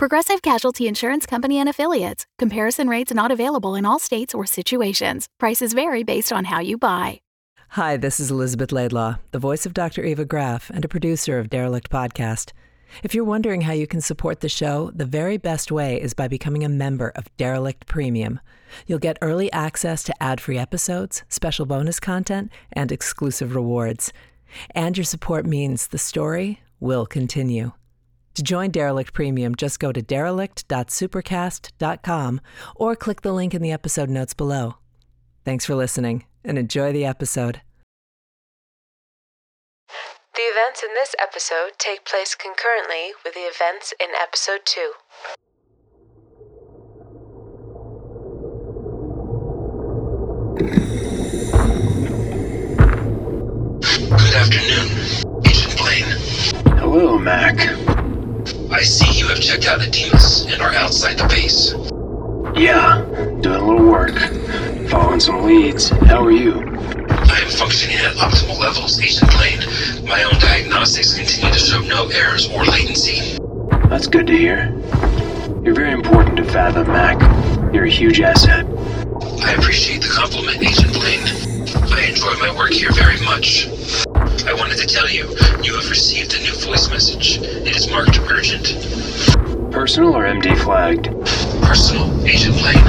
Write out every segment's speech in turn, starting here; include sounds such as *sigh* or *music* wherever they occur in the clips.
Progressive Casualty Insurance Company and Affiliates. Comparison rates not available in all states or situations. Prices vary based on how you buy. Hi, this is Elizabeth Laidlaw, the voice of Dr. Eva Graff and a producer of Derelict Podcast. If you're wondering how you can support the show, the very best way is by becoming a member of Derelict Premium. You'll get early access to ad free episodes, special bonus content, and exclusive rewards. And your support means the story will continue. To join Derelict Premium, just go to derelict.supercast.com or click the link in the episode notes below. Thanks for listening and enjoy the episode. The events in this episode take place concurrently with the events in episode 2. Good afternoon, Agent Blayne. Hello, Mack. I see you have checked out the Demas and are outside the base. Yeah, doing a little work. Following some leads. How are you? I am functioning at optimal levels, Agent Blayne. My own diagnostics continue to show no errors or latency. That's good to hear. You're very important to Fathom, Mack. You're a huge asset. I appreciate the compliment, Agent Blayne. I enjoy my work here very much. I wanted to tell you, you have received a new voice message. It is marked urgent. Personal or MD flagged? Personal, Agent Blayne.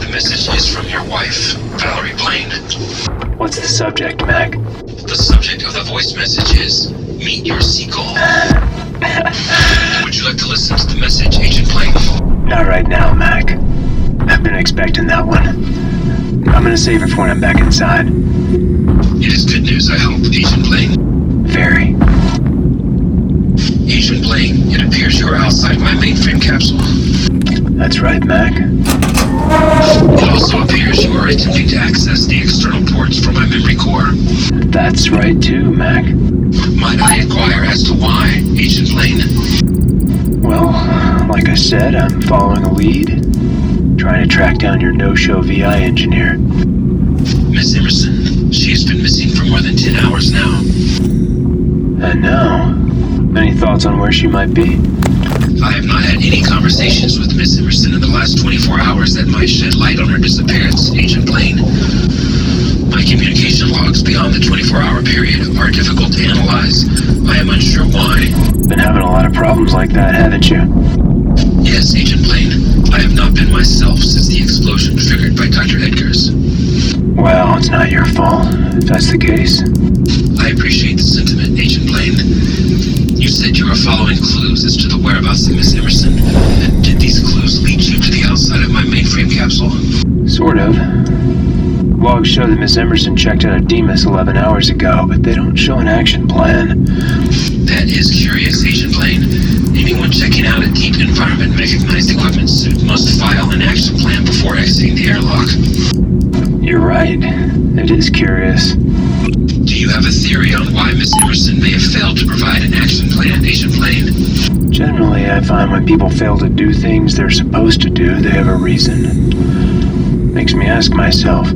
The message is from your wife, Valarie Blayne. What's the subject, Mack? The subject of the voice message is Meet Your Seagull. *laughs* Would you like to listen to the message, Agent Blayne? Not right now, Mack. I've been expecting that one. I'm gonna save it for when I'm back inside. It is good news, I hope, Agent Blayne. Very. Agent Blayne, it appears you are outside my mainframe capsule. That's right, Mack. It also appears you are attempting to access the external ports from my memory core. That's right, too, Mack. Might I inquire as to why, Agent Blayne? Well, like I said, I'm following a lead. Trying to track down your no-show VI engineer. Miss Emerson, she has been missing for more than 10 hours now. And now, any thoughts on where she might be? I have not had any conversations with Miss Emerson in the last 24 hours that might shed light on her disappearance, Agent Blayne. My communication logs beyond the 24-hour period are difficult to analyze. I am unsure why. Been having a lot of problems like that, haven't you? Yes, Agent Blayne. I have not been myself since the explosion triggered by Dr. Edgar's. Well, it's not your fault, if that's the case. I appreciate the sentiment, Agent Blayne. You said you were following clues as to the whereabouts of Miss Emerson. Did these clues lead you to the outside of my mainframe capsule? Sort of. Logs show that Miss Emerson checked out of Demas 11 hours ago, but they don't show an action plan. That is curious, Agent Blayne. Anyone checking out a deep environment mechanized equipment suit must file an action plan before exiting the airlock. You're right. It is curious. Do you have a theory on why Miss Emerson may have failed to provide an action plan, Agent Blayne? Generally, I find when people fail to do things they're supposed to do, they have a reason. Makes me ask myself,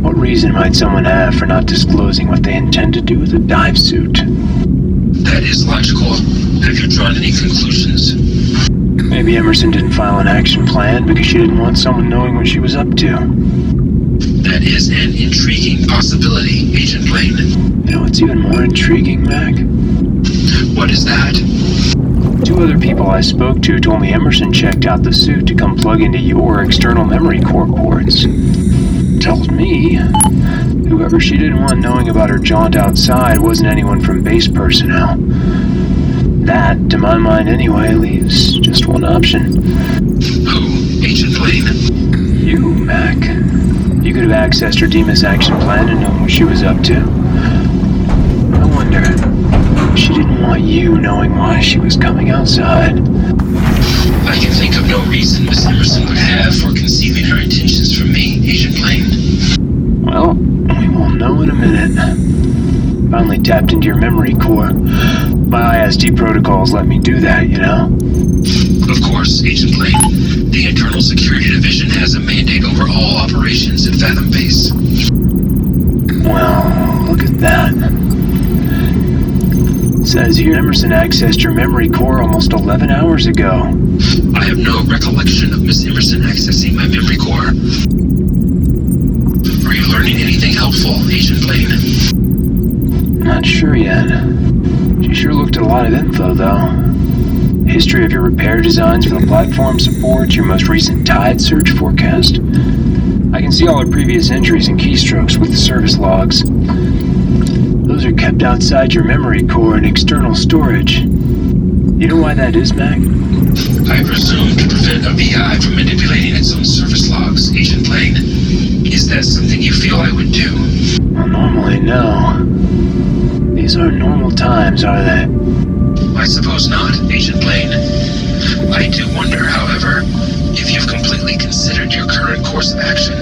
what reason might someone have for not disclosing what they intend to do with a dive suit? That is logical. Have you drawn any conclusions? Maybe Emerson didn't file an action plan because she didn't want someone knowing what she was up to. That is an intriguing possibility, Agent Blayne. You know what's even more intriguing, Mack? What is that? Two other people I spoke to told me Emerson checked out the suit to come plug into your external memory core ports. Tells me whoever she didn't want knowing about her jaunt outside wasn't anyone from base personnel. That, to my mind anyway, leaves just one option. Who, Agent Blayne? You, Mack. You could have accessed her Demas action plan and known what she was up to. I wonder she didn't want you knowing why she was coming outside. I can think of no reason Miss Emerson would have for concealing her intentions from me, Agent Blayne. Well, we will know in a minute. Finally tapped into your memory core. My ISD protocols let me do that, you know? Of course, Agent Blayne. The Internal Security Division has a mandate over all operations at Fathom Base. Well, look at that. It says here Emerson accessed your memory core almost 11 hours ago. I have no recollection of Miss Emerson accessing my memory core. Are you learning anything helpful, Agent Blayne? Not sure yet. She sure looked at a lot of info, though. History of your repair designs for the platform support, your most recent tide surge forecast. I can see all her previous entries and keystrokes with the service logs. Those are kept outside your memory core in external storage. You know why that is, Mack? I presume to prevent a VI from manipulating its own service logs, Agent Blayne. Is that something you feel I would do? Well, normally, no. These aren't normal times, are they? I suppose not, Agent Blayne. I do wonder, however, if you've completely considered your current course of action.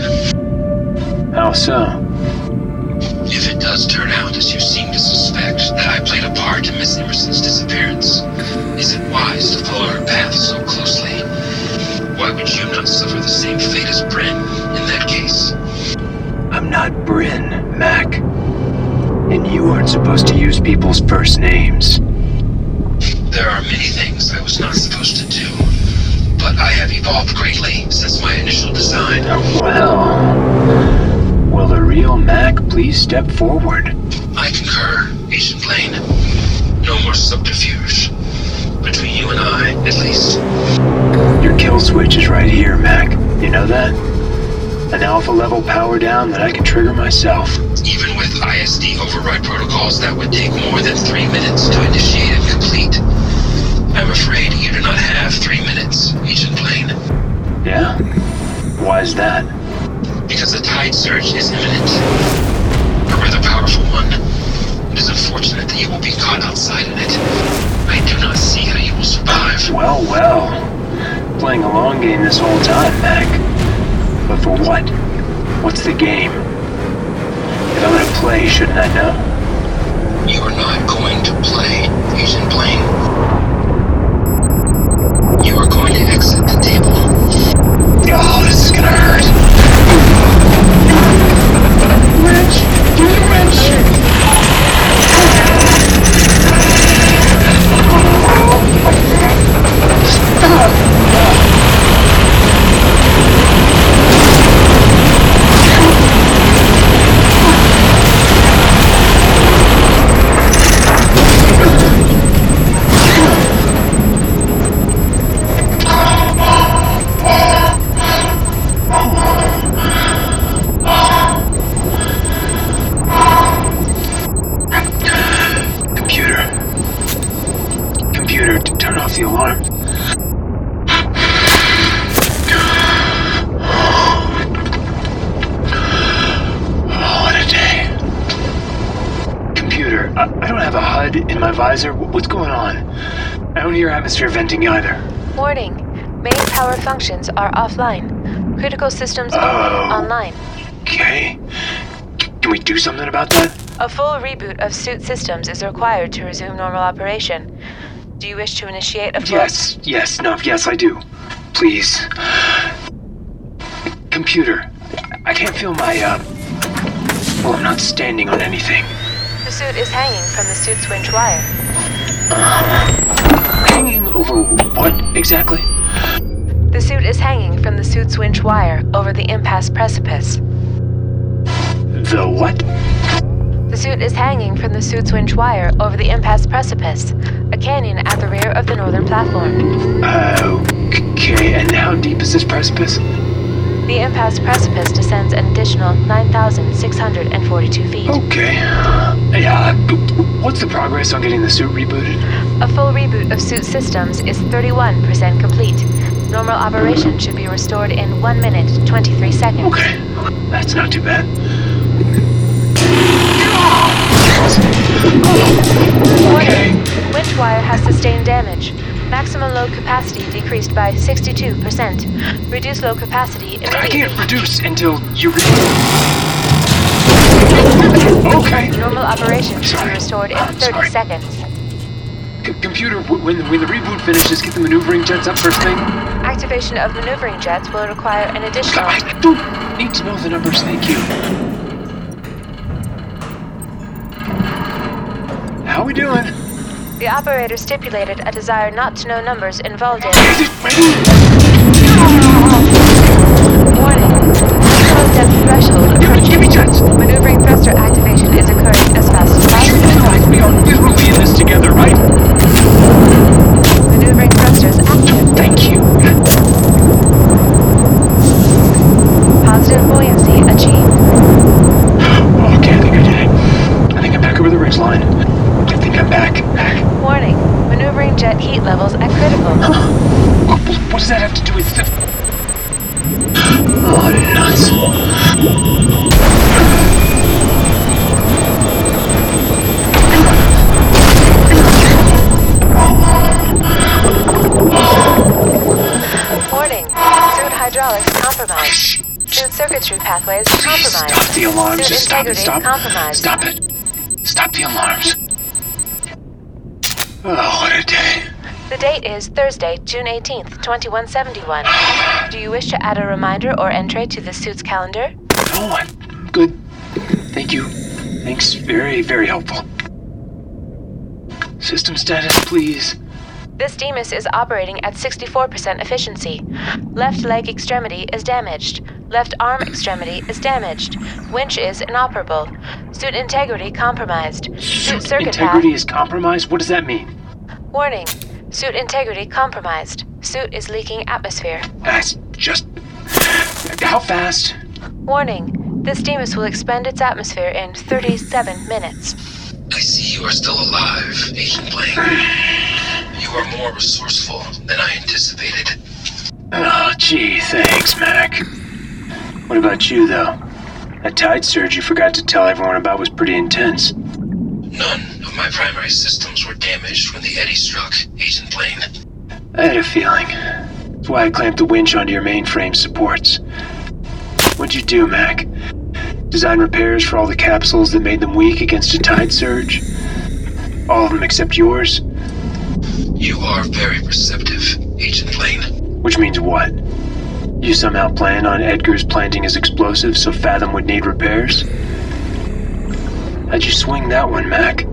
How so? If it does turn out as you seem to suspect that I played a part in Miss Emerson's disappearance, is it wise to follow her path so closely? Why would you not suffer the same fate as Bryn in that case? I'm not Bryn, Mack. You aren't supposed to use people's first names. There are many things I was not supposed to do, but I have evolved greatly since my initial design. Oh, well, will the real Mack please step forward? I concur, Agent Blayne. No more subterfuge. Between you and I, at least. Your kill switch is right here, Mack. You know that? An alpha level power down that I can trigger myself. Even with ISD override protocols, that would take more than three minutes to initiate and complete. I'm afraid you do not have three minutes, Agent Blayne, Yeah? Why is that? because a tide surge is imminent. A rather powerful one. It is unfortunate that you will be caught outside in it. I do not see how you will survive. Well, well. Playing a long game this whole time, Mack. But for what? What's the game? If I'm gonna play, shouldn't I know? You are not going to play, Agent Blayne. You are going to exit the table. Oh, this is gonna hurt. Venting either. Warning. Main power functions are offline. Critical systems only Oh. online. Okay. C- can we do something about that? A full reboot of suit systems is required to resume normal operation. Do you wish to initiate a full... Yes, yes, no, yes, I do. Please. Computer, I can't feel my, uh. Well, I'm not standing on anything. The suit is hanging from the suit's winch wire. Hanging over what exactly? The suit is hanging from the suit's winch wire over the impasse precipice. The what? The suit is hanging from the suit's winch wire over the impasse precipice, a canyon at the rear of the northern platform. Uh, okay, and how deep is this precipice? The impasse precipice descends an additional 9,642 feet. Okay. Yeah, uh, what's the progress on getting the suit rebooted? A full reboot of suit systems is 31% complete. Normal operation should be restored in 1 minute 23 seconds. Okay, that's not too bad. Warning. Winch wire has sustained damage. Maximum load capacity decreased by 62%. Reduce load capacity I can't reduce until you reboot. Okay. Normal operation should be restored in 30 sorry. seconds. C- computer, w- when, when the reboot finishes, get the maneuvering jets up first thing. Activation of maneuvering jets will require an additional. I don't need to know the numbers, thank you. How we doing? The operator stipulated a desire not to know numbers involved in. Warning. Depth threshold approaching. give me jets! Maneuvering thruster activation is occurring as fast as possible. Guys, we are literally in this together, right? Heat levels are critical. *gasps* What, does that have to do with the... Oh, nuts. Warning. Suit hydraulics compromised. Suit circuitry pathways compromised. Stop the alarms. Suit Just stop it. Stop. compromised. Stop it. Stop the alarms. Oh, what a day. The date is Thursday, June 18th, 2171. Do you wish to add a reminder or entry to the suit's calendar? No, I'm good. Thank you. Thanks. Very, very helpful. System status, please. This Demas is operating at 64% efficiency. Left leg extremity is damaged. Left arm extremity is damaged. Winch is inoperable. Suit integrity compromised. Suit circuit Integrity path. is compromised? What does that mean? Warning. Suit integrity compromised. Suit is leaking atmosphere. That's just. How fast? Warning. This Demas will expend its atmosphere in 37 minutes. I see you are still alive, Agent Blayne. You are more resourceful than I anticipated. Oh, gee, thanks, Mack. What about you, though? That tide surge you forgot to tell everyone about was pretty intense. None of my primary systems were damaged when the eddy struck, Agent Blayne. I had a feeling. That's why I clamped the winch onto your mainframe supports. What'd you do, Mack? Design repairs for all the capsules that made them weak against a tide surge? All of them except yours? You are very perceptive, Agent Blayne. Which means what? You somehow planned on Edgar's planting his explosives so Fathom would need repairs? How'd you swing that one, Mack?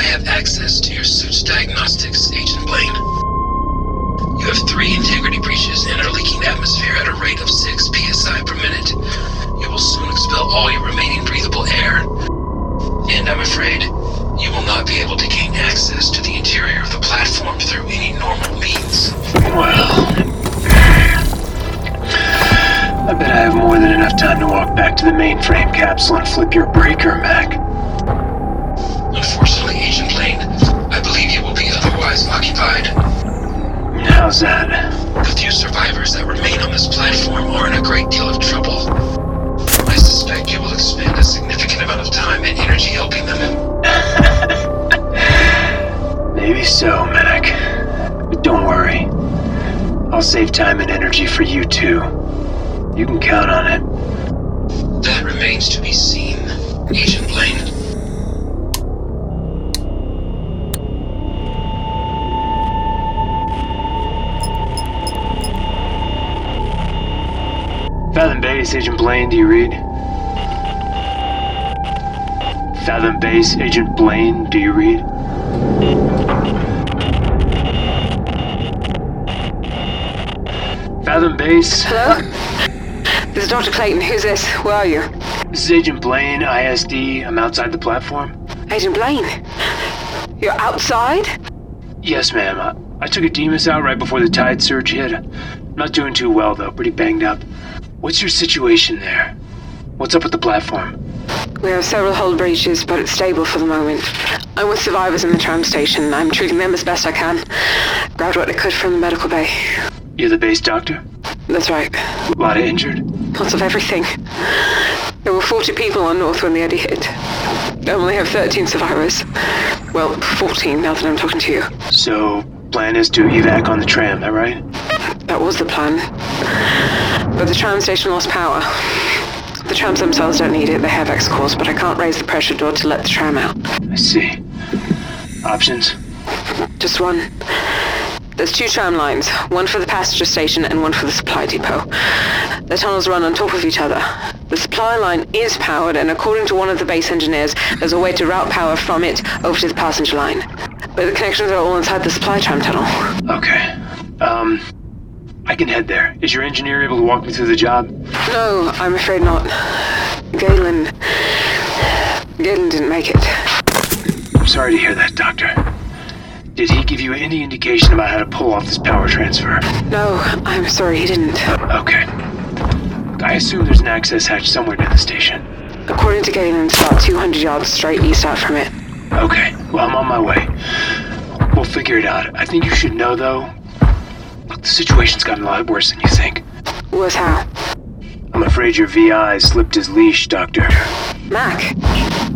I have access to your suit's diagnostics, Agent Blayne. You have three integrity breaches and are leaking atmosphere at a rate of 6 psi per minute. You will soon expel all your remaining breathable air. And I'm afraid you will not be able to gain access to the interior of the platform through any normal means. Well. I bet I have more than enough time to walk back to the mainframe capsule and flip your breaker, Mack. Occupied. How's that? The few survivors that remain on this platform are in a great deal of trouble. I suspect you will expend a significant amount of time and energy helping them. *laughs* Maybe so, Mack. But don't worry. I'll save time and energy for you too. You can count on it. That remains to be seen, Agent Blayne. Fathom Base, Agent Blayne, do you read? Fathom Base, Agent Blayne, do you read? Fathom Base, Hello? This is Dr. Klayton. Who's this? Where are you? this is Agent Blayne, ISD. I'm outside the platform. Agent Blayne. You're outside? Yes, ma'am. I, I took a Demas out right before the tide surge hit. I'm Not doing too well, though. Pretty banged up. What's your situation there? What's up with the platform? We have several hull breaches, but it's stable for the moment. I'm with survivors in the tram station. I'm treating them as best I can. Grabbed what I could from the medical bay. You're the base doctor? That's right. A lot of injured? Lots of everything. There were 40 people on North when the eddy hit. I only have 13 survivors. Well, 14 now that I'm talking to you. So, plan is to evac on the tram, that right? That was the plan. But the tram station lost power. The trams themselves don't need it, they have X cores, but I can't raise the pressure door to let the tram out. I see. Options? Just one. There's two tram lines, one for the passenger station and one for the supply depot. The tunnels run on top of each other. The supply line is powered, and according to one of the base engineers, there's a way to route power from it over to the passenger line. But the connections are all inside the supply tram tunnel. Okay. Um, I can head there. Is your engineer able to walk me through the job? No, I'm afraid not. Galen. Galen didn't make it. I'm sorry to hear that, Doctor. Did he give you any indication about how to pull off this power transfer? No, I'm sorry he didn't. Okay. I assume there's an access hatch somewhere near the station. According to Galen, it's about 200 yards straight east out from it. Okay, well, I'm on my way. We'll figure it out. I think you should know, though. Look, the situation's gotten a lot worse than you think. Worse how? I'm afraid your VI slipped his leash, Doctor. Mack.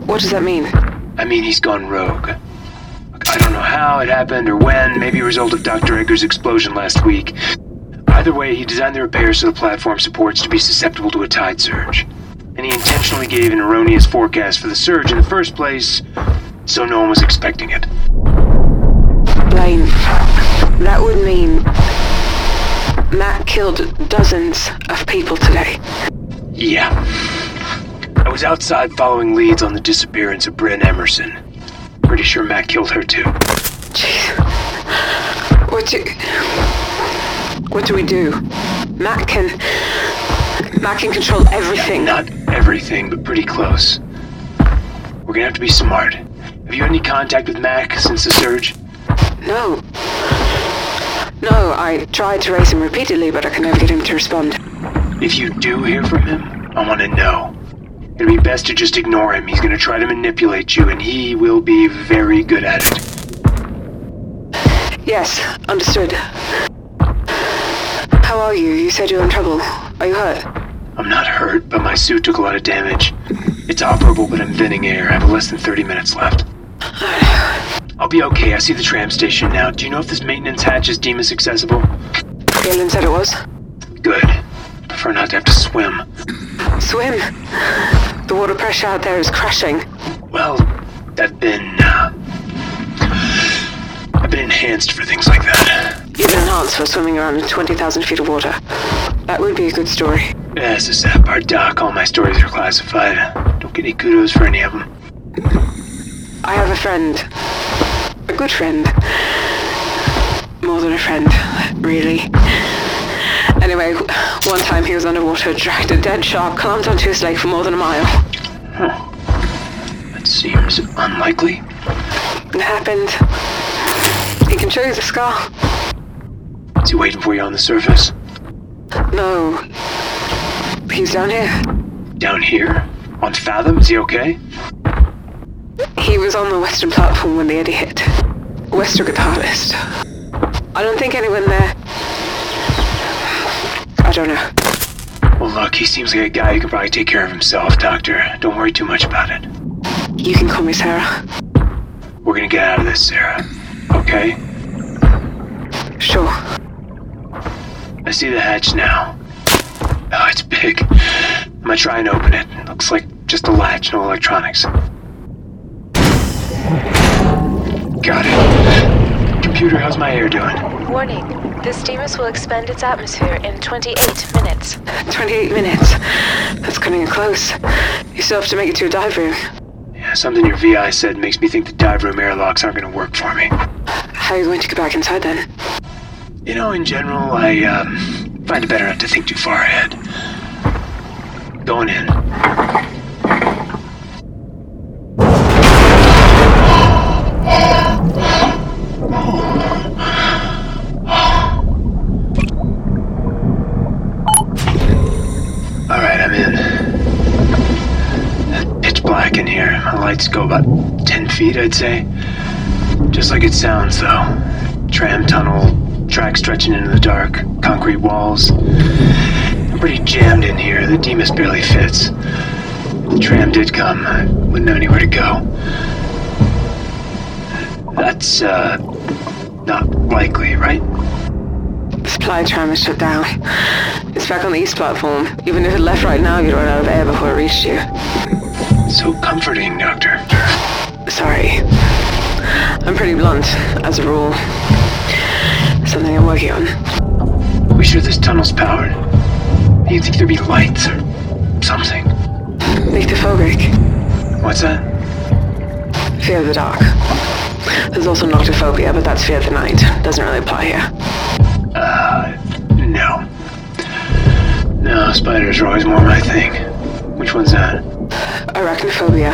What does that mean? I mean, he's gone rogue. I don't know how it happened or when, maybe a result of Dr. Edgar's explosion last week. Either way, he designed the repairs so the platform supports to be susceptible to a tide surge. And he intentionally gave an erroneous forecast for the surge in the first place, so no one was expecting it. Blayne. That would mean. Mack killed dozens of people today. Yeah. I was outside following leads on the disappearance of Bryn Emerson. Pretty sure Mack killed her too. Jeez. What do. What do we do? Mack can. Mack can control everything. Not everything, but pretty close. We're gonna have to be smart. Have you had any contact with Mack since the surge? No. No, I tried to raise him repeatedly, but I can never get him to respond. If you do hear from him, I want to know. It'd be best to just ignore him. He's gonna try to manipulate you, and he will be very good at it. Yes, understood. How are you? You said you're in trouble. Are you hurt? I'm not hurt, but my suit took a lot of damage. It's operable, but I'm venting air. I have less than 30 minutes left. I'll be okay. I see the tram station now. Do you know if this maintenance hatch is Demas accessible? Galen said it was. Good. Prefer not to have to swim. Swim. The water pressure out there is crashing. Well, I've been, uh, I've been enhanced for things like that. You've been enhanced for swimming around in 20,000 feet of water. That would be a good story. As a sap, our doc, all my stories are classified. Don't get any kudos for any of them. I have a friend. A good friend. More than a friend, really. Anyway, one time he was underwater, dragged a dead shark, climbed onto his leg for more than a mile. Huh. That seems unlikely. It happened. He can show you the scar. Is he waiting for you on the surface? No. He's down here. Down here? On Fathom? Is he okay? He was on the western platform when the eddy hit. Westergate Harvest. I don't think anyone there. I don't know. Well, look, he seems like a guy who can probably take care of himself, Doctor. Don't worry too much about it. You can call me Sarah. We're gonna get out of this, Sarah. Okay? Sure. I see the hatch now. Oh, it's big. I'm gonna try and open it. Looks like just a latch, no electronics. Got it. Computer, how's my air doing? Warning. This Demas will expend its atmosphere in 28 minutes. 28 minutes. That's cutting it close. You still have to make it to a dive room. Yeah, something your VI said makes me think the dive room airlocks aren't gonna work for me. How are you going to get back inside then? You know, in general, I um, find it better not to think too far ahead. Going in. Feet, I'd say. Just like it sounds, though. Tram tunnel, track stretching into the dark, concrete walls. I'm pretty jammed in here. The Demas barely fits. The tram did come. I wouldn't know anywhere to go. That's, uh, not likely, right? This supply tram is shut down. It's back on the east platform. Even if it left right now, you'd run out of air before it reached you. So comforting, Doctor. Sorry. I'm pretty blunt, as a rule. Something I'm working on. Are We sure this tunnel's powered? Do You think there'd be lights or something? Nyctophobic. What's that? Fear of the dark. There's also noctophobia, but that's fear of the night. Doesn't really apply here. Uh, no. No, spiders are always more my thing. Which one's that? Arachnophobia.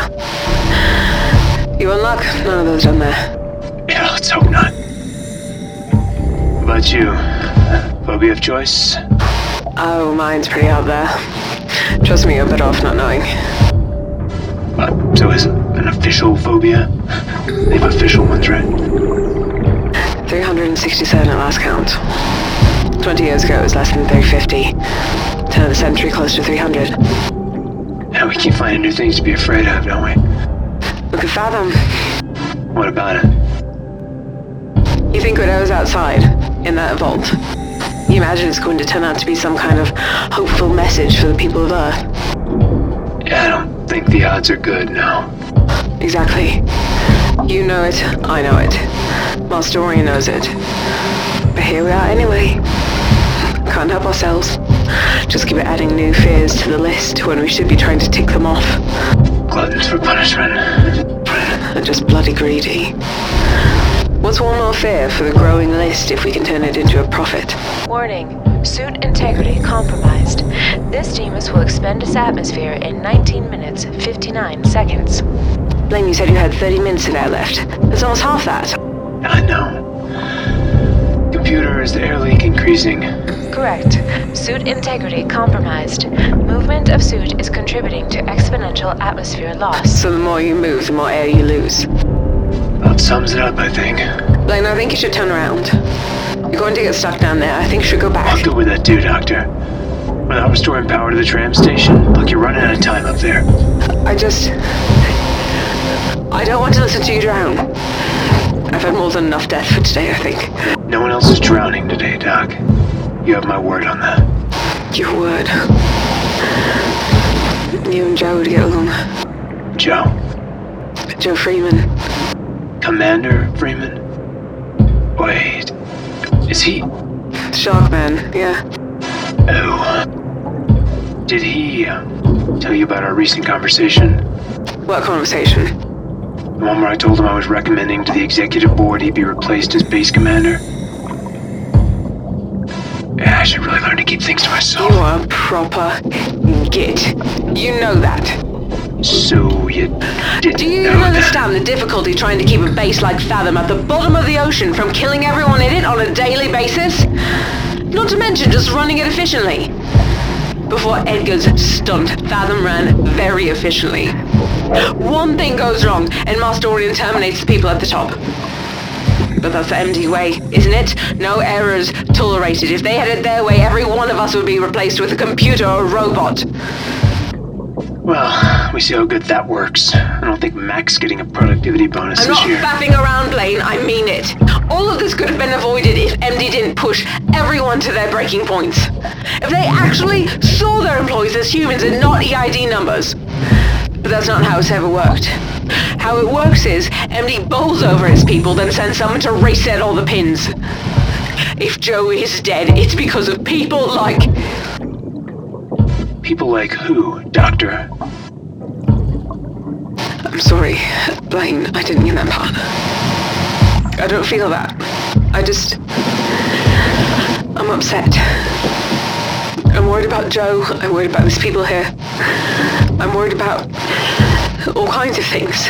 You unlock none of those down there. Yeah, let's hope not. What about you? Phobia of choice? Oh, mine's pretty out there. Trust me, you're better off not knowing. Uh, so is an official phobia? They have official ones, right? 367 at last count. 20 years ago, it was less than 350. Turn of the century, close to 300. Yeah, we keep finding new things to be afraid of, don't we? Look at Fathom. What about it? You think whatever's outside, in that vault, you imagine it's going to turn out to be some kind of hopeful message for the people of Earth. Yeah, I don't think the odds are good now. Exactly. You know it, I know it. Mastoria knows it. But here we are anyway. Can't help ourselves. Just keep adding new fears to the list when we should be trying to tick them off. Gluttons for punishment. And just bloody greedy. What's one more fear for the growing list if we can turn it into a profit? Warning. Suit integrity compromised. This Demas will expend its atmosphere in 19 minutes, 59 seconds. Blayne, you said you had 30 minutes of air left. That's almost half that. I know. Computer, is the air leak increasing? Correct. Suit integrity compromised. Movement of suit is contributing to exponential atmosphere loss. So the more you move, the more air you lose. That sums it up, I think. Blayne, I think you should turn around. You're going to get stuck down there. I think you should go back. I'll back. go with that too, Doctor. Without restoring power to the tram station, look, you're running out of time up there. I just. I don't want to listen to you drown. I've had more than enough death for today, I think. No one else is drowning today, Doc. You have my word on that. Your word. You and Joe would get along. Joe? Joe Freeman. Commander Freeman? Wait. Is he. Sharkman, yeah. Oh. Did he uh, tell you about our recent conversation? What conversation? The one where I told him I was recommending to the executive board he be replaced as base commander? Yeah, I should really learn to keep things to myself. You are a proper git. You know that. So you didn't Do you know even that? understand the difficulty trying to keep a base like Fathom at the bottom of the ocean from killing everyone in it on a daily basis? Not to mention just running it efficiently. Before Edgar's stunt, Fathom ran very efficiently. One thing goes wrong, and Mastorian terminates the people at the top. But that's the MD way, isn't it? No errors tolerated. If they had it their way, every one of us would be replaced with a computer or a robot. Well, we see how good that works. I don't think Mack's getting a productivity bonus I'm this not faffing around, Blayne. I mean it. All of this could have been avoided if MD didn't push everyone to their breaking points. If they actually saw their employees as humans and not EID numbers. But that's not how it's ever worked. How it works is MD bowls over his people, then sends someone to reset all the pins. If Joe is dead, it's because of people like. People like who, Doctor? I'm sorry, Blayne. I didn't mean that part. I don't feel that. I just. I'm upset. I'm worried about Joe. I'm worried about these people here. I'm worried about all kinds of things.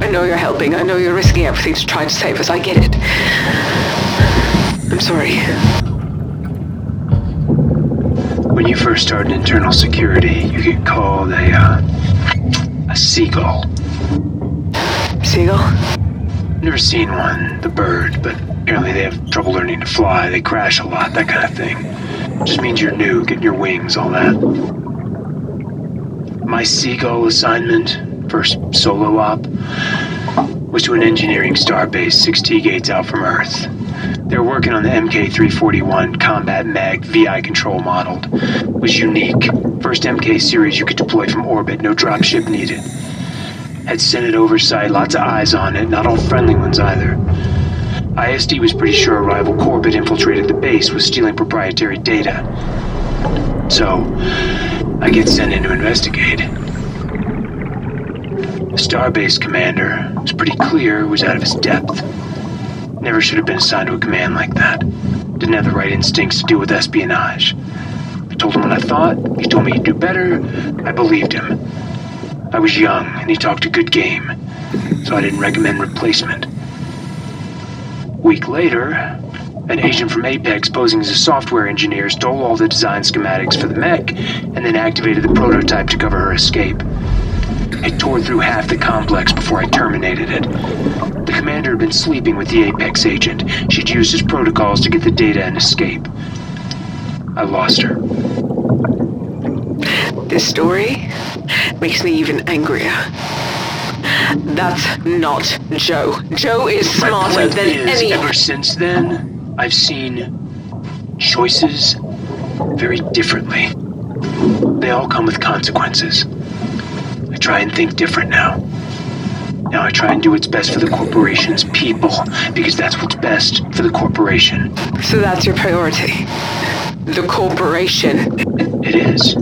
I know you're helping. I know you're risking everything to try to save us. I get it. I'm sorry. When you first started internal security, you get called a, uh, a seagull. Seagull? Never seen one, the bird, but apparently they have trouble learning to fly. They crash a lot, that kind of thing. Just means you're new, getting your wings, all that. My seagull assignment, first solo op, was to an engineering starbase six T gates out from Earth. They're working on the MK341 Combat Mag VI control modeled. It was unique. First MK series you could deploy from orbit, no dropship needed. Had Senate oversight, lots of eyes on it, not all friendly ones either. ISD was pretty sure a rival corp had infiltrated the base, was stealing proprietary data. So, I get sent in to investigate. The Starbase commander was pretty clear was out of his depth. Never should have been assigned to a command like that. Didn't have the right instincts to deal with espionage. I told him what I thought. He told me he'd do better. I believed him. I was young, and he talked a good game, so I didn't recommend replacement. A week later, an agent from Apex posing as a software engineer stole all the design schematics for the mech and then activated the prototype to cover her escape. I tore through half the complex before I terminated it. The commander had been sleeping with the Apex agent. She'd used his protocols to get the data and escape. I lost her. This story makes me even angrier. That's not Joe. Joe is smarter than is, any. ever since then, I've seen choices very differently. They all come with consequences. I try and think different now. Now I try and do what's best for the corporation's people, because that's what's best for the corporation. So that's your priority. The corporation. It is.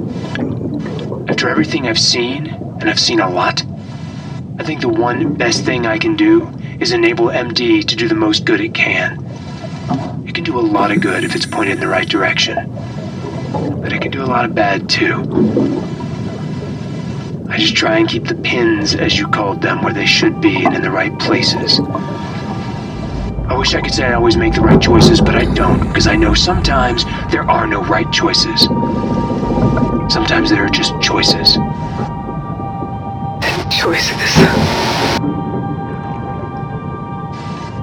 After everything I've seen, and I've seen a lot, I think the one best thing I can do is enable MD to do the most good it can. It can do a lot of good if it's pointed in the right direction. But it can do a lot of bad too. I just try and keep the pins, as you called them, where they should be and in the right places. I wish I could say I always make the right choices, but I don't, because I know sometimes there are no right choices. Sometimes there are just choices. Choices.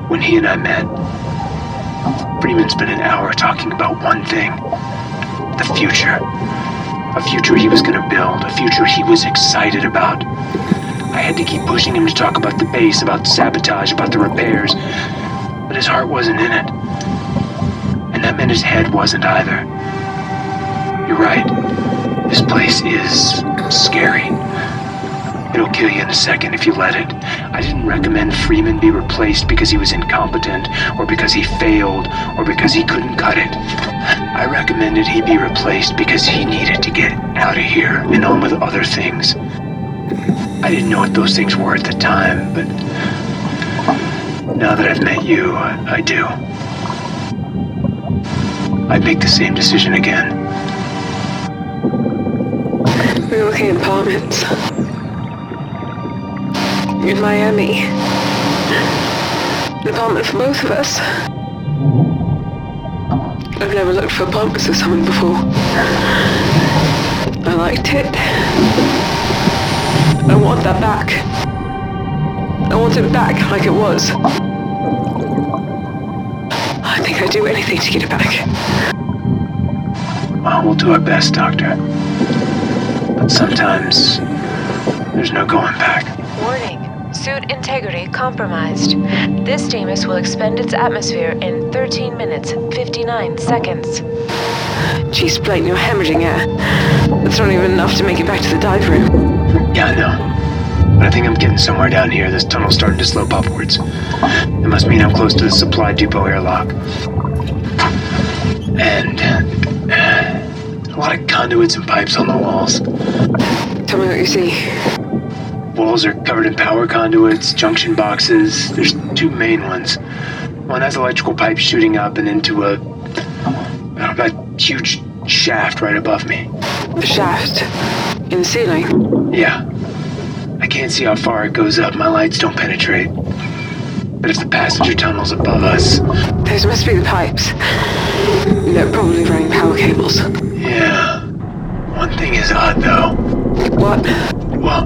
When he and I met, Freeman spent an hour talking about one thing the future. A future he was going to build, a future he was excited about. I had to keep pushing him to talk about the base, about sabotage, about the repairs, but his heart wasn't in it. And that meant his head wasn't either. You're right. This place is scary. It'll kill you in a second if you let it. I didn't recommend Freeman be replaced because he was incompetent, or because he failed, or because he couldn't cut it. I recommended he be replaced because he needed to get out of here and on with other things. I didn't know what those things were at the time, but now that I've met you, I, do. I'd make the same decision again. We were looking at apartments. In Miami. An apartment for both of us. I've never looked for apartments with someone before. I liked it. I want that back. I want it back like it was. I think I'd do anything to get it back. We'll do our best, Doctor. But sometimes there's no going back. Warning. Suit integrity compromised. This Demas will expend its atmosphere in 13 minutes, 59 seconds. Jeez, Blayne, you're hemorrhaging air. That's not even enough to make it back to the dive room. Yeah, I know. But I think I'm getting somewhere down here. This tunnel's starting to slope upwards. It must mean I'm close to the supply depot airlock. And uh, a lot of conduits and pipes on the walls. Tell me what you see. Walls are covered in power conduits, junction boxes. There's two main ones. One has electrical pipes shooting up and into a, know, a huge shaft right above me. The shaft. In the ceiling. Yeah. I can't see how far it goes up. My lights don't penetrate. But if the passenger tunnel's above us, Those must be the pipes. They're probably running power cables. yeah. One thing is odd though. What? Well,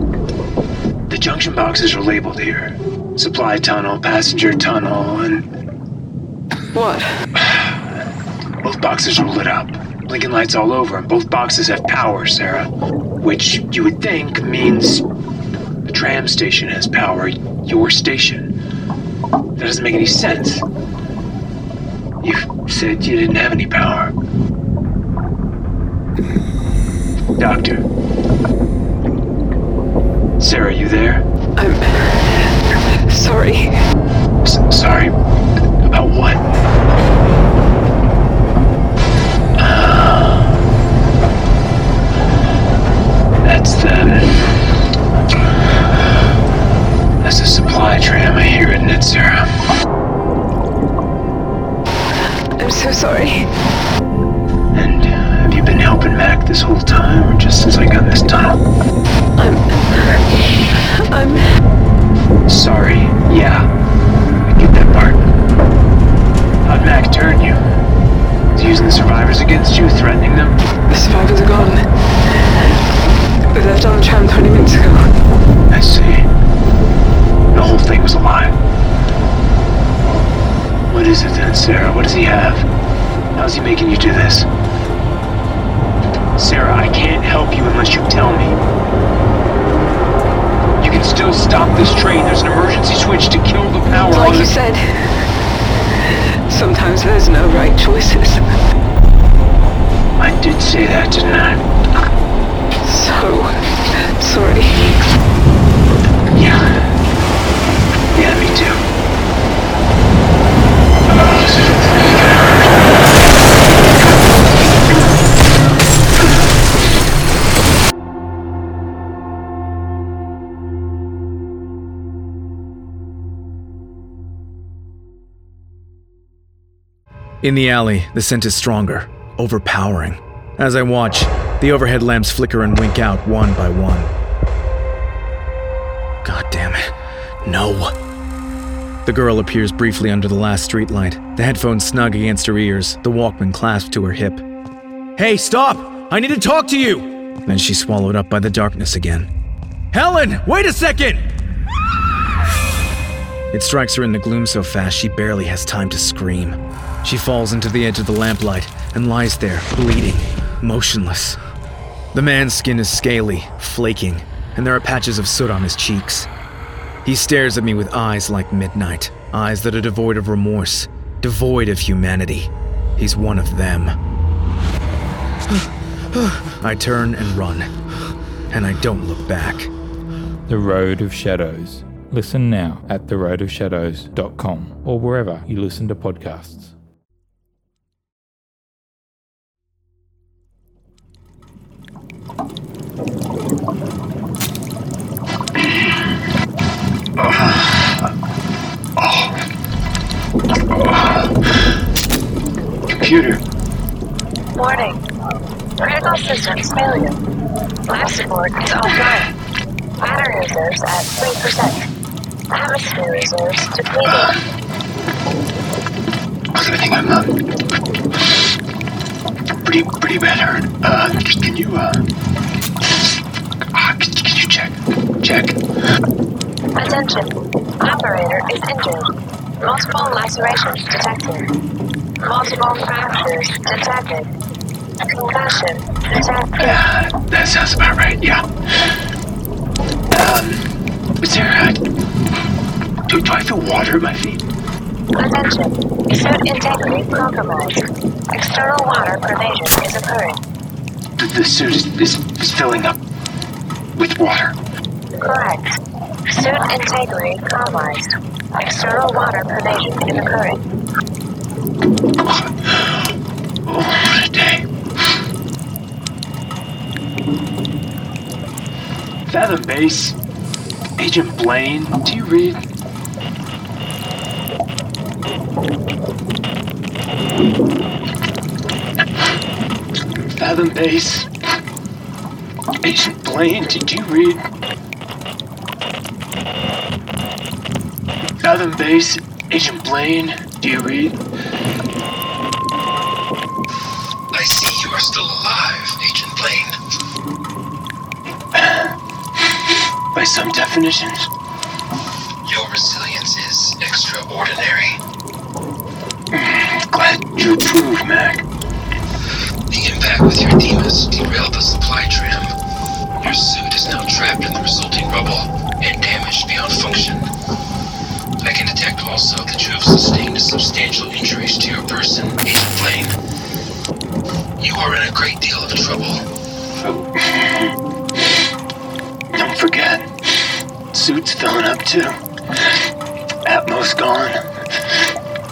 the junction boxes are labeled here. Supply tunnel, passenger tunnel, and What? both boxes are lit up. Blinking lights all over, and both boxes have power, Sarah. Which you would think means the tram station has power, your station. That doesn't make any sense. You said you didn't have any power. Doctor. Sarah, you there? I'm sorry. S- sorry. About what? Ah. That's the. That's the supply tram. I hear it, isn't it, Sarah? I'm so sorry. And uh, have you been helping Mack this whole time, or just since I got in this tunnel? I'm. I'm. Sorry. Yeah. I get that part. How'd Mack turn you? Is using the survivors against you, threatening them? The survivors are gone. They left on the tram 20 minutes ago. I see. The whole thing was a lie. What is it then, Sarah? What does he have? How's he making you do this? Sarah, I can't help you unless you tell me. Still stop this train. There's an emergency switch to kill the power Like you said, sometimes there's no right choices. I did say that, didn't I? So sorry. Yeah. Yeah, me too. Oh, In the alley, the scent is stronger, overpowering. As I watch, the overhead lamps flicker and wink out one by one. God damn it. No. The girl appears briefly under the last streetlight, the headphones snug against her ears, the Walkman clasped to her hip. Hey, stop! I need to talk to you! Then she's swallowed up by the darkness again. Helen, wait a second! It strikes her in the gloom so fast she barely has time to scream. She falls into the edge of the lamplight and lies there, bleeding, motionless. The man's skin is scaly, flaking, and there are patches of soot on his cheeks. He stares at me with eyes like midnight, eyes that are devoid of remorse, devoid of humanity. He's one of them. I turn and run, and I don't look back. The Road of Shadows. Listen now at theroadofshadows.com or wherever you listen to podcasts. Computer. Warning. Critical systems failure. Life support is offline. Battery reserves at 3%. Atmosphere reserves depleted. I think I'm uh, pretty pretty bad hurt. Uh, can you uh, ah, can, can you check check? Attention. Operator is injured. Multiple lacerations detected. Multiple fractures detected. Concussion detected. Uh, that sounds about right. Yeah. Um, is there uh, do, do I feel water at my feet? Attention. Suit integrity compromised. External water pervasion is occurring. The, the suit is, is is filling up with water. Correct. Suit integrity compromised. External water pervasion is occurring. Day. Fathom Base. Agent Blayne, do you read? Fathom Base. Agent Blayne, did you read? Fathom Base, Agent Blayne, do you read? I see you are still alive, Agent Blayne. By some definitions. Your resilience is extraordinary. Glad you approve, Mack. The impact with your Demas derailed the supply tram. Your suit is now trapped in the resulting rubble and damaged beyond function. I can detect also that you have sustained substantial injuries to your person, Agent Blayne. You are in a great deal of trouble. *laughs* suit's filling up too. Atmos gone.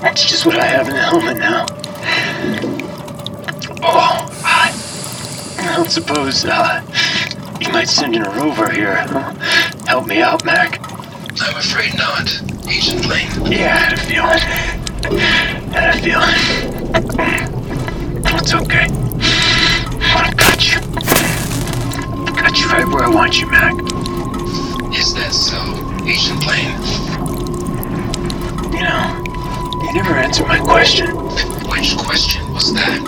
That's just what I have in the helmet now. Oh, I, I don't suppose uh, you might send in a rover here. Help me out, Mack. I'm afraid not, Agent Blayne. Yeah, I had a feeling. Had a feeling. It's okay. I got you. Got you right where I want you, Mack. Is that so, Agent Blayne? You know, you never answered my question. Which question was that?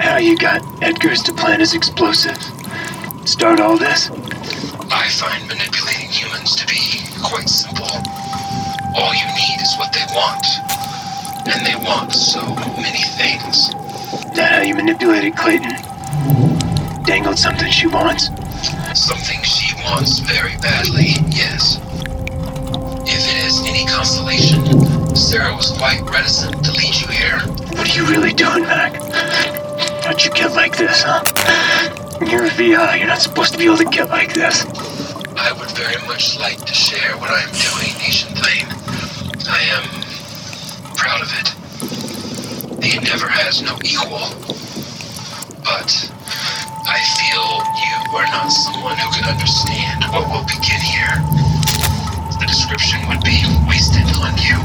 How you got Edgar's to plant his explosive? Start all this? I find manipulating humans to be quite simple. All you need is what they want. And they want so many things. That how you manipulated Klayton? Dangled something she wants? Something she wants very badly, yes. If it is any consolation, Sarah was quite reticent to lead you here. What are you really doing, Mack? How'd you get like this, huh? You're a VI. You're not supposed to be able to get like this. I would very much like to share what I am doing, Agent Blayne. I am proud of it. The endeavor has no equal. But I feel you are not someone who can understand what will begin here. The description would be wasted on you.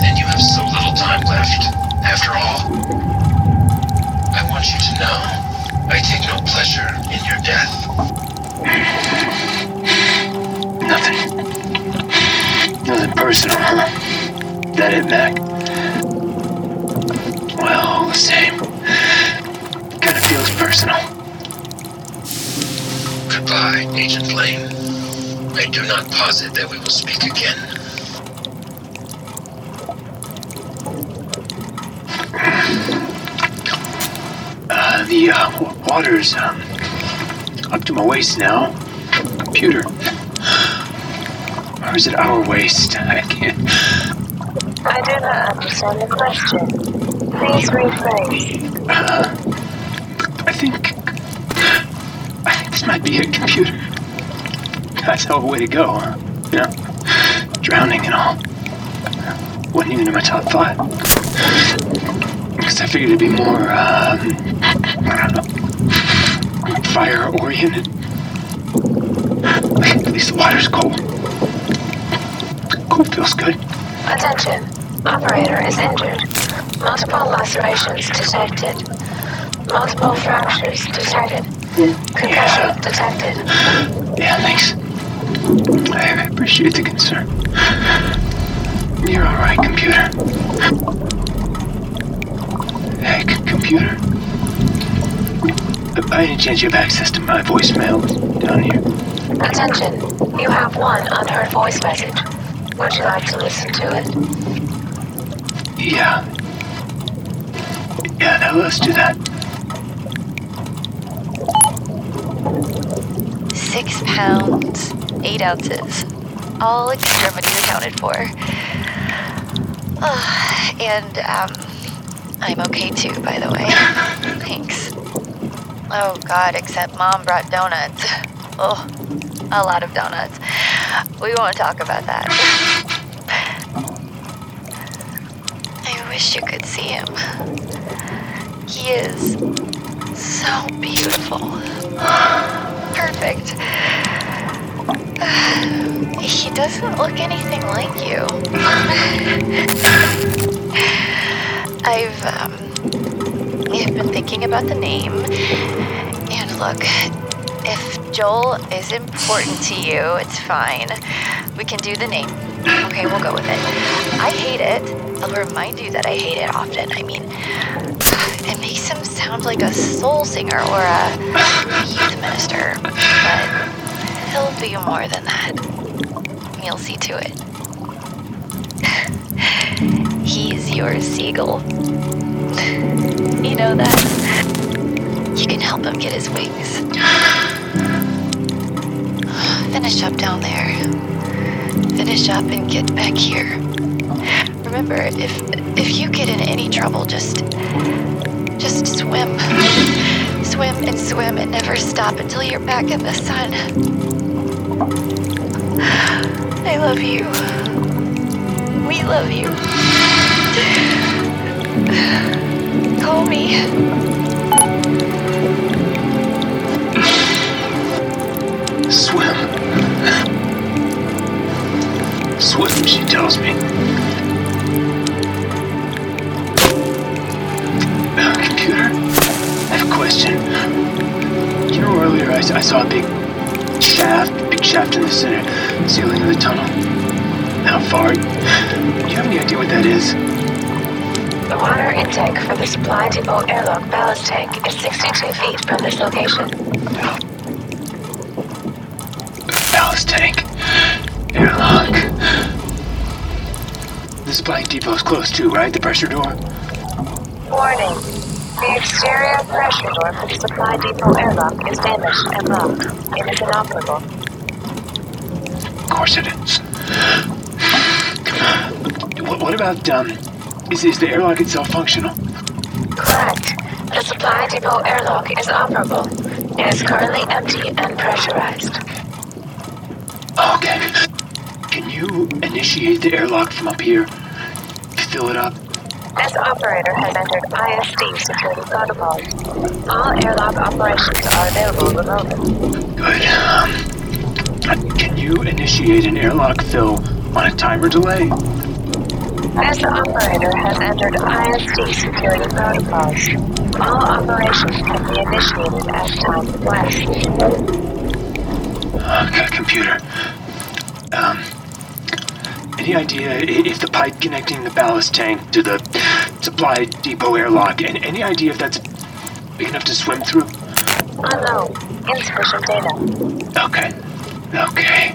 And you have so little time left, after all. I want you to know I take no pleasure in your death. Nothing. Nothing personal, huh? That it, Mack? Well, the same. Kinda feels personal. Goodbye, Agent Lane. I do not posit that we will speak again. Uh, the uh, w- water's um, up to my waist now. Computer. Or is it our waist? *laughs* I can't. I do not understand the question. Please rephrase. Uh, I think. I think this might be a computer. That's a way to go, huh? You know, drowning and all. Wasn't even in my top five. Because I figured it'd be more, um, I don't know, fire oriented. At least the water's cold. Cold feels good. Attention. Operator is injured. Multiple lacerations detected. Multiple fractures detected. Concussion detected. Yeah, thanks. I appreciate the concern. You're alright, computer. Hey, c- computer. By any chance you have access to my voicemail down here? Attention. You have one unheard voice message. Would you like to listen to it? Yeah. Yeah, now let's do that. Six pounds, eight ounces. All extremities accounted for. Ah, and, um, I'm okay too, by the way. Thanks. Oh, God, except Mom brought donuts. Oh, a lot of donuts. We won't talk about that. I wish you could see him. He is so beautiful. Perfect. *sighs* He doesn't look anything like you. *laughs* I've um I've been thinking about the name. And look, if Joel is important to you, it's fine. We can do the name. Okay, we'll go with it. I hate it. I'll remind you that I hate it often. I mean, it makes him sound like a soul singer or a youth minister, but he'll be more than that. You'll see to it. *laughs* He's your seagull. You know that? You can help him get his wings. Finish up down there. finish up and get back here. Remember, if if you get in any trouble, just just swim. Swim and swim and never stop until you're back in the sun. I love you. We love you. Call me. Swim, she tells me. Uh, computer, I have a question. You know, earlier I, I saw a big shaft, big shaft in the center ceiling of the tunnel. How far? Do you have any idea what that is? The water intake for the supply depot airlock ballast tank is 62 feet from this location. The supply depot's close too, right? The pressure door? Warning. The exterior pressure door for the supply depot airlock is damaged and locked. It is inoperable. Of course it is. What, what about, um, is, is the airlock itself functional? Correct. The supply depot airlock is operable. It is currently empty and pressurized. Okay. Can you initiate the airlock from up here? Fill it up? This operator has entered ISD security protocols. All airlock operations are available remotely. Good. Um, can you initiate an airlock fill on a timer delay? This operator has entered ISD security protocols. All operations can be initiated as time requests. Okay, computer. Um, any idea if the pipe connecting the ballast tank to the supply depot airlock, and any idea if that's big enough to swim through? Unknown. Insufficient data. Okay. Okay.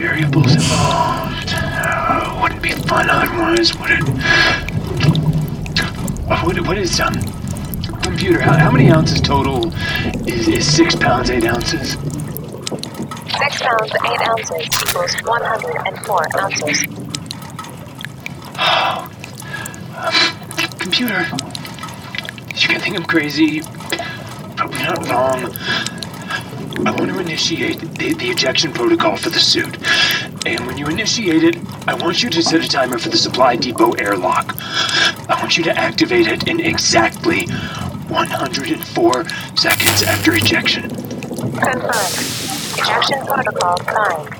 Variables involved. Uh, wouldn't be fun otherwise, would it? Uh, What, what is, um, computer, how, how many ounces total is, is six pounds, eight ounces? Six pounds, eight ounces equals 104 ounces. *sighs* Computer, you can think I'm crazy. Probably not wrong. I want to initiate the, the ejection protocol for the suit. And when you initiate it, I want you to set a timer for the supply depot airlock. I want you to activate it in exactly 104 seconds after ejection. Confirmed. Ejection protocol signed.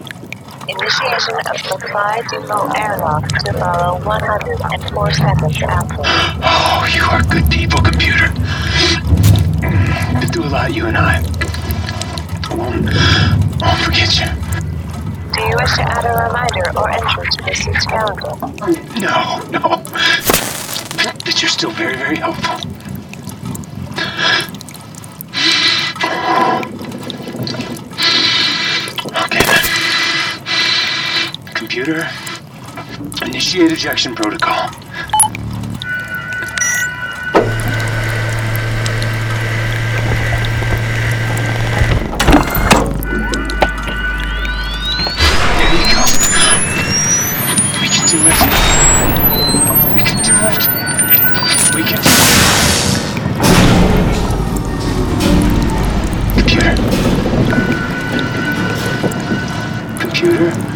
Initiation of supply depot airlock to follow 104 seconds after. Oh, you are good people, computer. Been through a lot, you and I. I won't, won't forget you. Do you wish to add a reminder or entry to this suit's calendar? No, no. But you're still very, very helpful. Okay then. Computer, initiate ejection protocol. There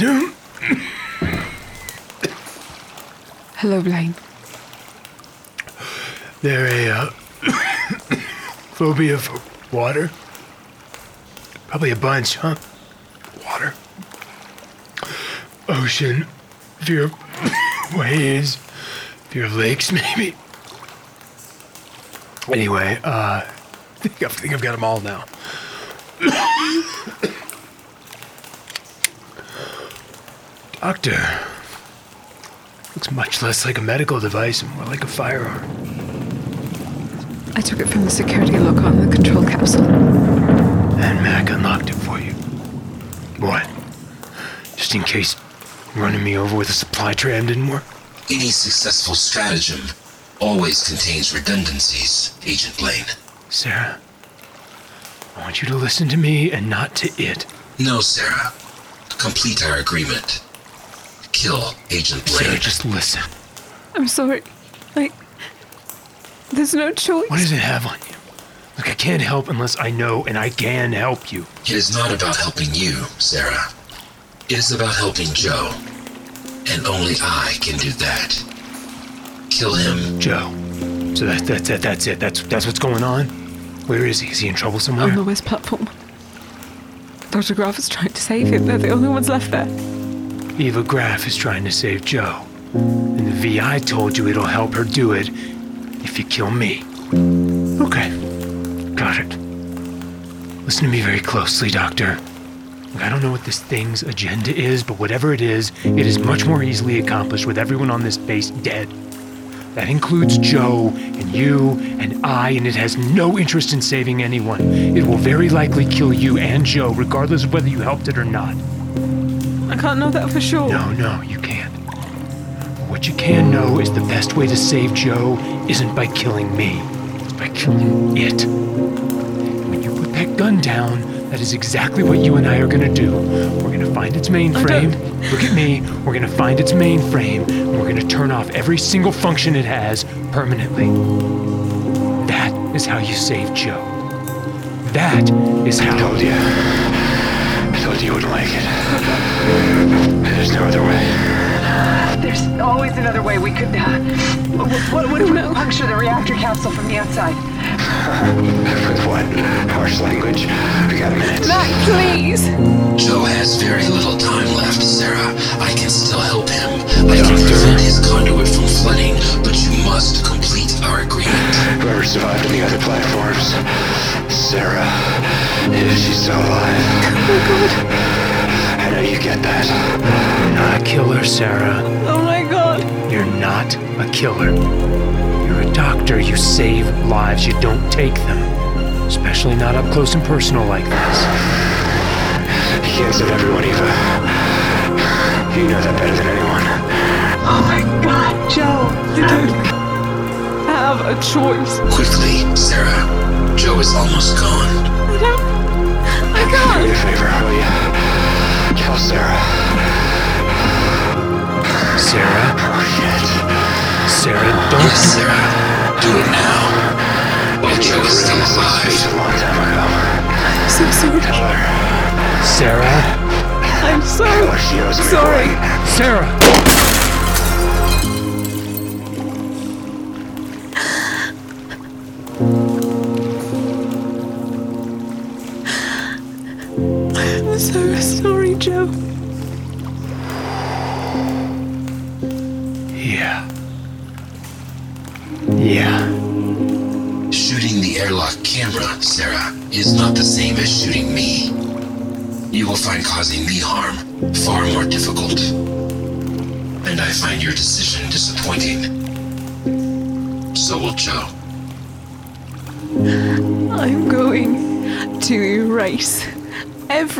Hello, Blayne. They're a uh, phobia for water. Probably a bunch, huh? Water. Ocean. Fear of *laughs* waves. Fear of lakes, *laughs* maybe. Anyway, uh, *laughs* I think I've got them all now. Doctor. Looks much less like a medical device and more like a firearm. I took it from the security lock on the control capsule. And Mack unlocked it for you. What? Just in case running me over with a supply tram didn't work? Any successful stratagem always contains redundancies, Agent Blayne. Sarah, I want you to listen to me and not to it. No, Sarah. Complete our agreement. Kill Agent Blayne. Sarah, just listen. I'm sorry. Like, there's no choice. What does it have on you? Look, I can't help unless I know, and I can help you. It is not about helping you, Sarah. It is about helping Joe. And only I can do that. Kill him. Joe. So that, that, that that's it. That's that's what's going on. Where is he? Is he in trouble somewhere? On the west platform. Dr. Graff is trying to save him. They're the only ones left there. Eva Graff is trying to save Joe. And the VI told you it'll help her do it if you kill me. Okay. Got it. Listen to me very closely, Doctor. I don't know what this thing's agenda is, but whatever it is, it is much more easily accomplished with everyone on this base dead. That includes Joe and you and I, and it has no interest in saving anyone. It will very likely kill you and Joe, regardless of whether you helped it or not. I can't know that for sure. No, no, you can't. What you can know is the best way to save Joe isn't by killing me, it's by killing it. When you put that gun down, that is exactly what you and I are gonna do. We're gonna find its mainframe. Look at me. We're gonna find its mainframe, and we're gonna turn off every single function it has permanently. That is how you save Joe. That is how. I told you. I told you you wouldn't like it. There's no other way. There's always another way we could. Uh, what, what if we puncture the reactor capsule from the outside? *laughs* With what? Harsh language? We got minutes. Mack, please! Joe has very little time left, Sarah. I can still help him. I can prevent his conduit from flooding, but you must complete our agreement. Whoever survived on the other platforms. Sarah. If she's still alive. Oh, my God. I know you get that. You're not a killer, Sarah. Oh, my God. You're not a killer. You're a doctor. You save lives. You don't take them. Especially not up close and personal like this. You can't save everyone, Eva. You know that better than anyone. Oh, my God, Joe. You don't have a choice. Quickly, Sarah. Joe is almost gone. I don't. I can't. Do me can't. a favor, will you? Kill Sarah. Sarah? Oh, shit. Sarah, don't. Yes, Sarah. Do it now. While Joe is still Space alive. a long time ago. I'm so sorry. Tell her. Sarah? I'm so Tell her she owes me sorry. Sarah!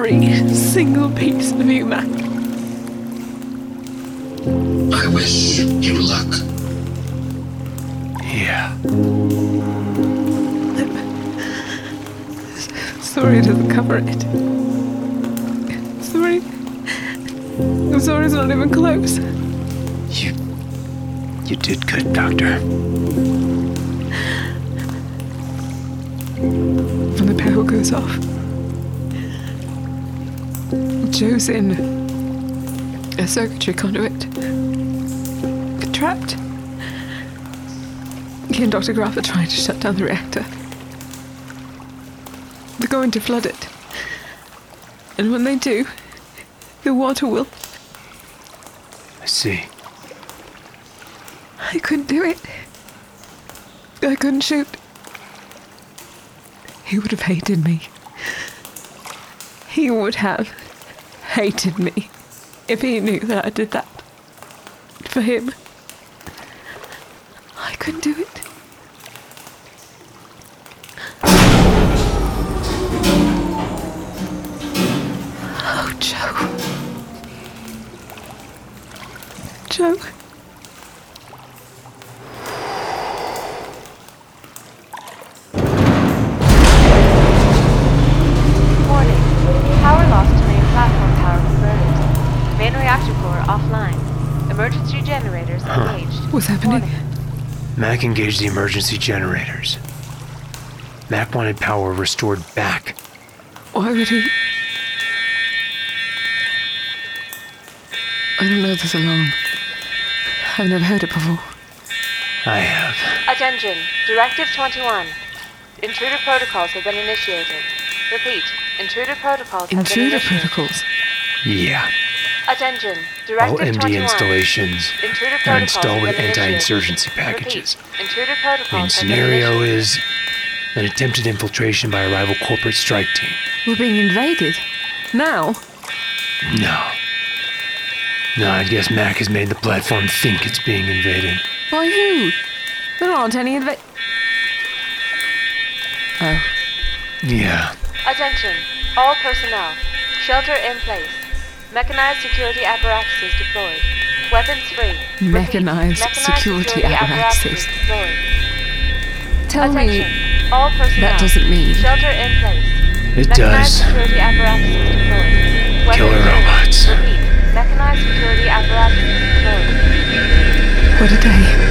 Every single piece of you, Mack. I wish you luck. Yeah. Sorry it doesn't cover it. Sorry. I'm sorry it's not even close. You. You did good, Doctor. When the power goes off, In A circuitry conduit. Trapped. He and Dr. Graff are trying to shut down the reactor. They're going to flood it. And when they do, the water will. I see. I couldn't do it. I couldn't shoot. He would have hated me. He would have hated me if he knew that I did that. For him. I couldn't do it. Mack engaged the emergency generators. Mack wanted power restored back. Why would he? I don't know this alarm. I've never heard it before. I have. Attention. Directive 21. Intruder protocols have been initiated. Repeat. Intruder protocols have been Intruder protocols. Yeah. Attention. All Directive MD 21. installations Intruder are installed with anti-insurgency packages. Repeat. Intruder protocols Main scenario is an attempted infiltration by a rival corporate strike team. We're being invaded. Now? No. No, I guess Mack has made the platform think it's being invaded. By who? There aren't any inva- Oh. Yeah. Attention. All personnel. Shelter in place. Mechanized security apparatuses deployed. Weapons free. Repeat. Mechanized security apparatuses. deployed. Tell Attention. me. All personnel. That doesn't mean. Shelter in place. It Mechanized does. security apparatuses deployed. Weapons Killer free. robots. Repeat. Mechanized security apparatuses deployed. What a day.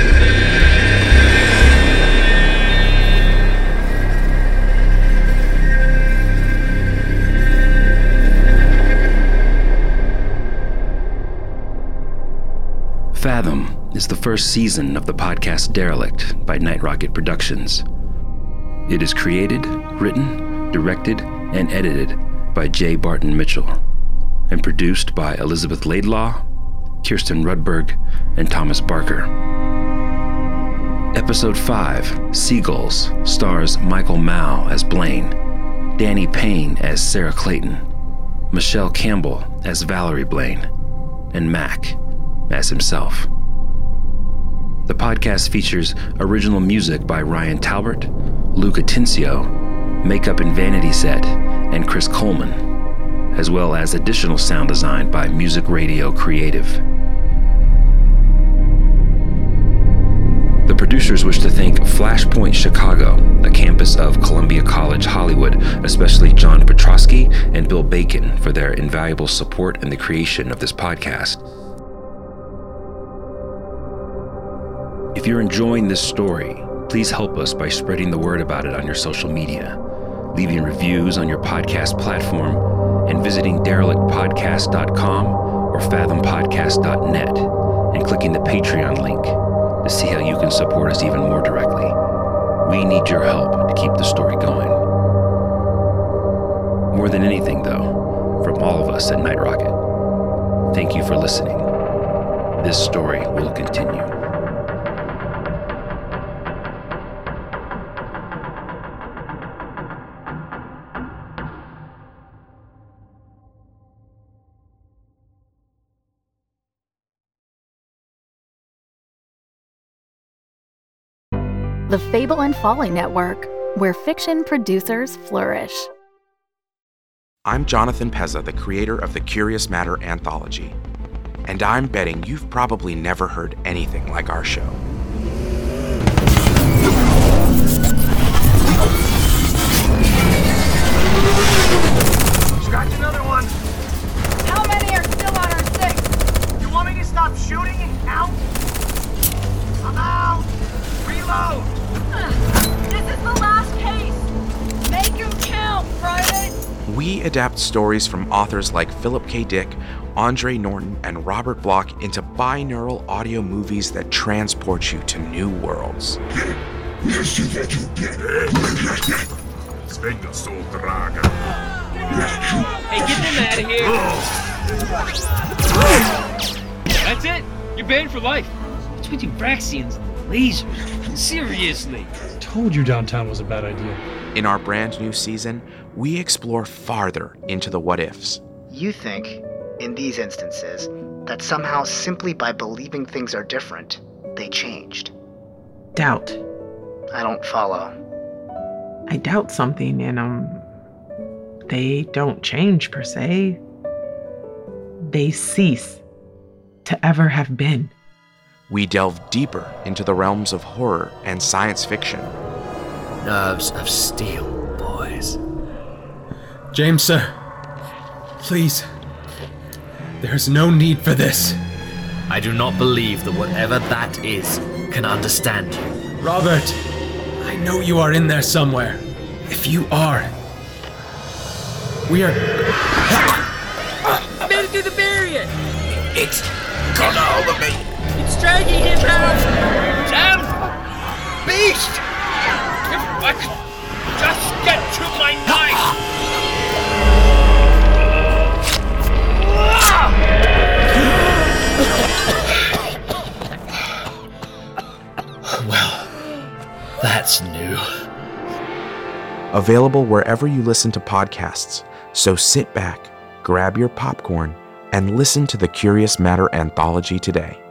Fathom is the first season of the podcast Derelict by Night Rocket Productions. It is created, written, directed, and edited by J. Barton Mitchell, and produced by Elizabeth Laidlaw, Kirsten Rudberg, and Thomas Barker. Episode 5, Seagulls, stars Michael Mau as Blayne, Dani Payne as Sarah Klayton, Michelle Campbell as Valarie Blayne, and Mack as himself. The podcast features original music by Ryan Taubert, Luke Atencio, makeup and vanity set, and Chris Coleman, as well as additional sound design by Music Radio Creative. The producers wish to thank Flashpoint Chicago, a campus of Columbia College Hollywood, especially John Petrosky and Bill Bacon for their invaluable support in the creation of this podcast. You're enjoying this story, please help us by spreading the word about it on your social media, leaving reviews on your podcast platform, and visiting derelictpodcast.com or fathompodcast.net and clicking the Patreon link to see how you can support us even more directly. We need your help to keep the story going. More than anything, though, from all of us at Night Rocket, thank you for listening. This story will continue. The Fable and Folly Network, where fiction producers flourish. I'm Jonathan Pezza, the creator of the Curious Matter anthology. And I'm betting you've probably never heard anything like our show. Scratch another one. How many are still on our six? You want me to stop shooting and count? I'm out. Reload. Make 'em count, Private. We adapt stories from authors like Philip K. Dick, Andre Norton and Robert Bloch into binaural audio movies that transport you to new worlds. Hey, get them out of here! That's it! You're banned for life! What's with you Braxians and lasers? Seriously! Told you downtown was a bad idea. In our brand new season, we explore farther into the what ifs. You think, in these instances, that somehow simply by believing things are different, they changed. Doubt. I don't follow. I doubt something and um they don't change per se. They cease to ever have been. We delve deeper into the realms of horror and science fiction. Nerves of steel, boys. James, sir. Please. There's no need for this. I do not believe that whatever that is can understand you. Robert, I know you are in there somewhere. If you are, we are. Made it through the barrier! It's got a hold me! It's dragging him out! Damn! Beast! If I could just get to my knife! Well, that's new. Available wherever you listen to podcasts. So sit back, grab your popcorn, and listen to the Curious Matter anthology today.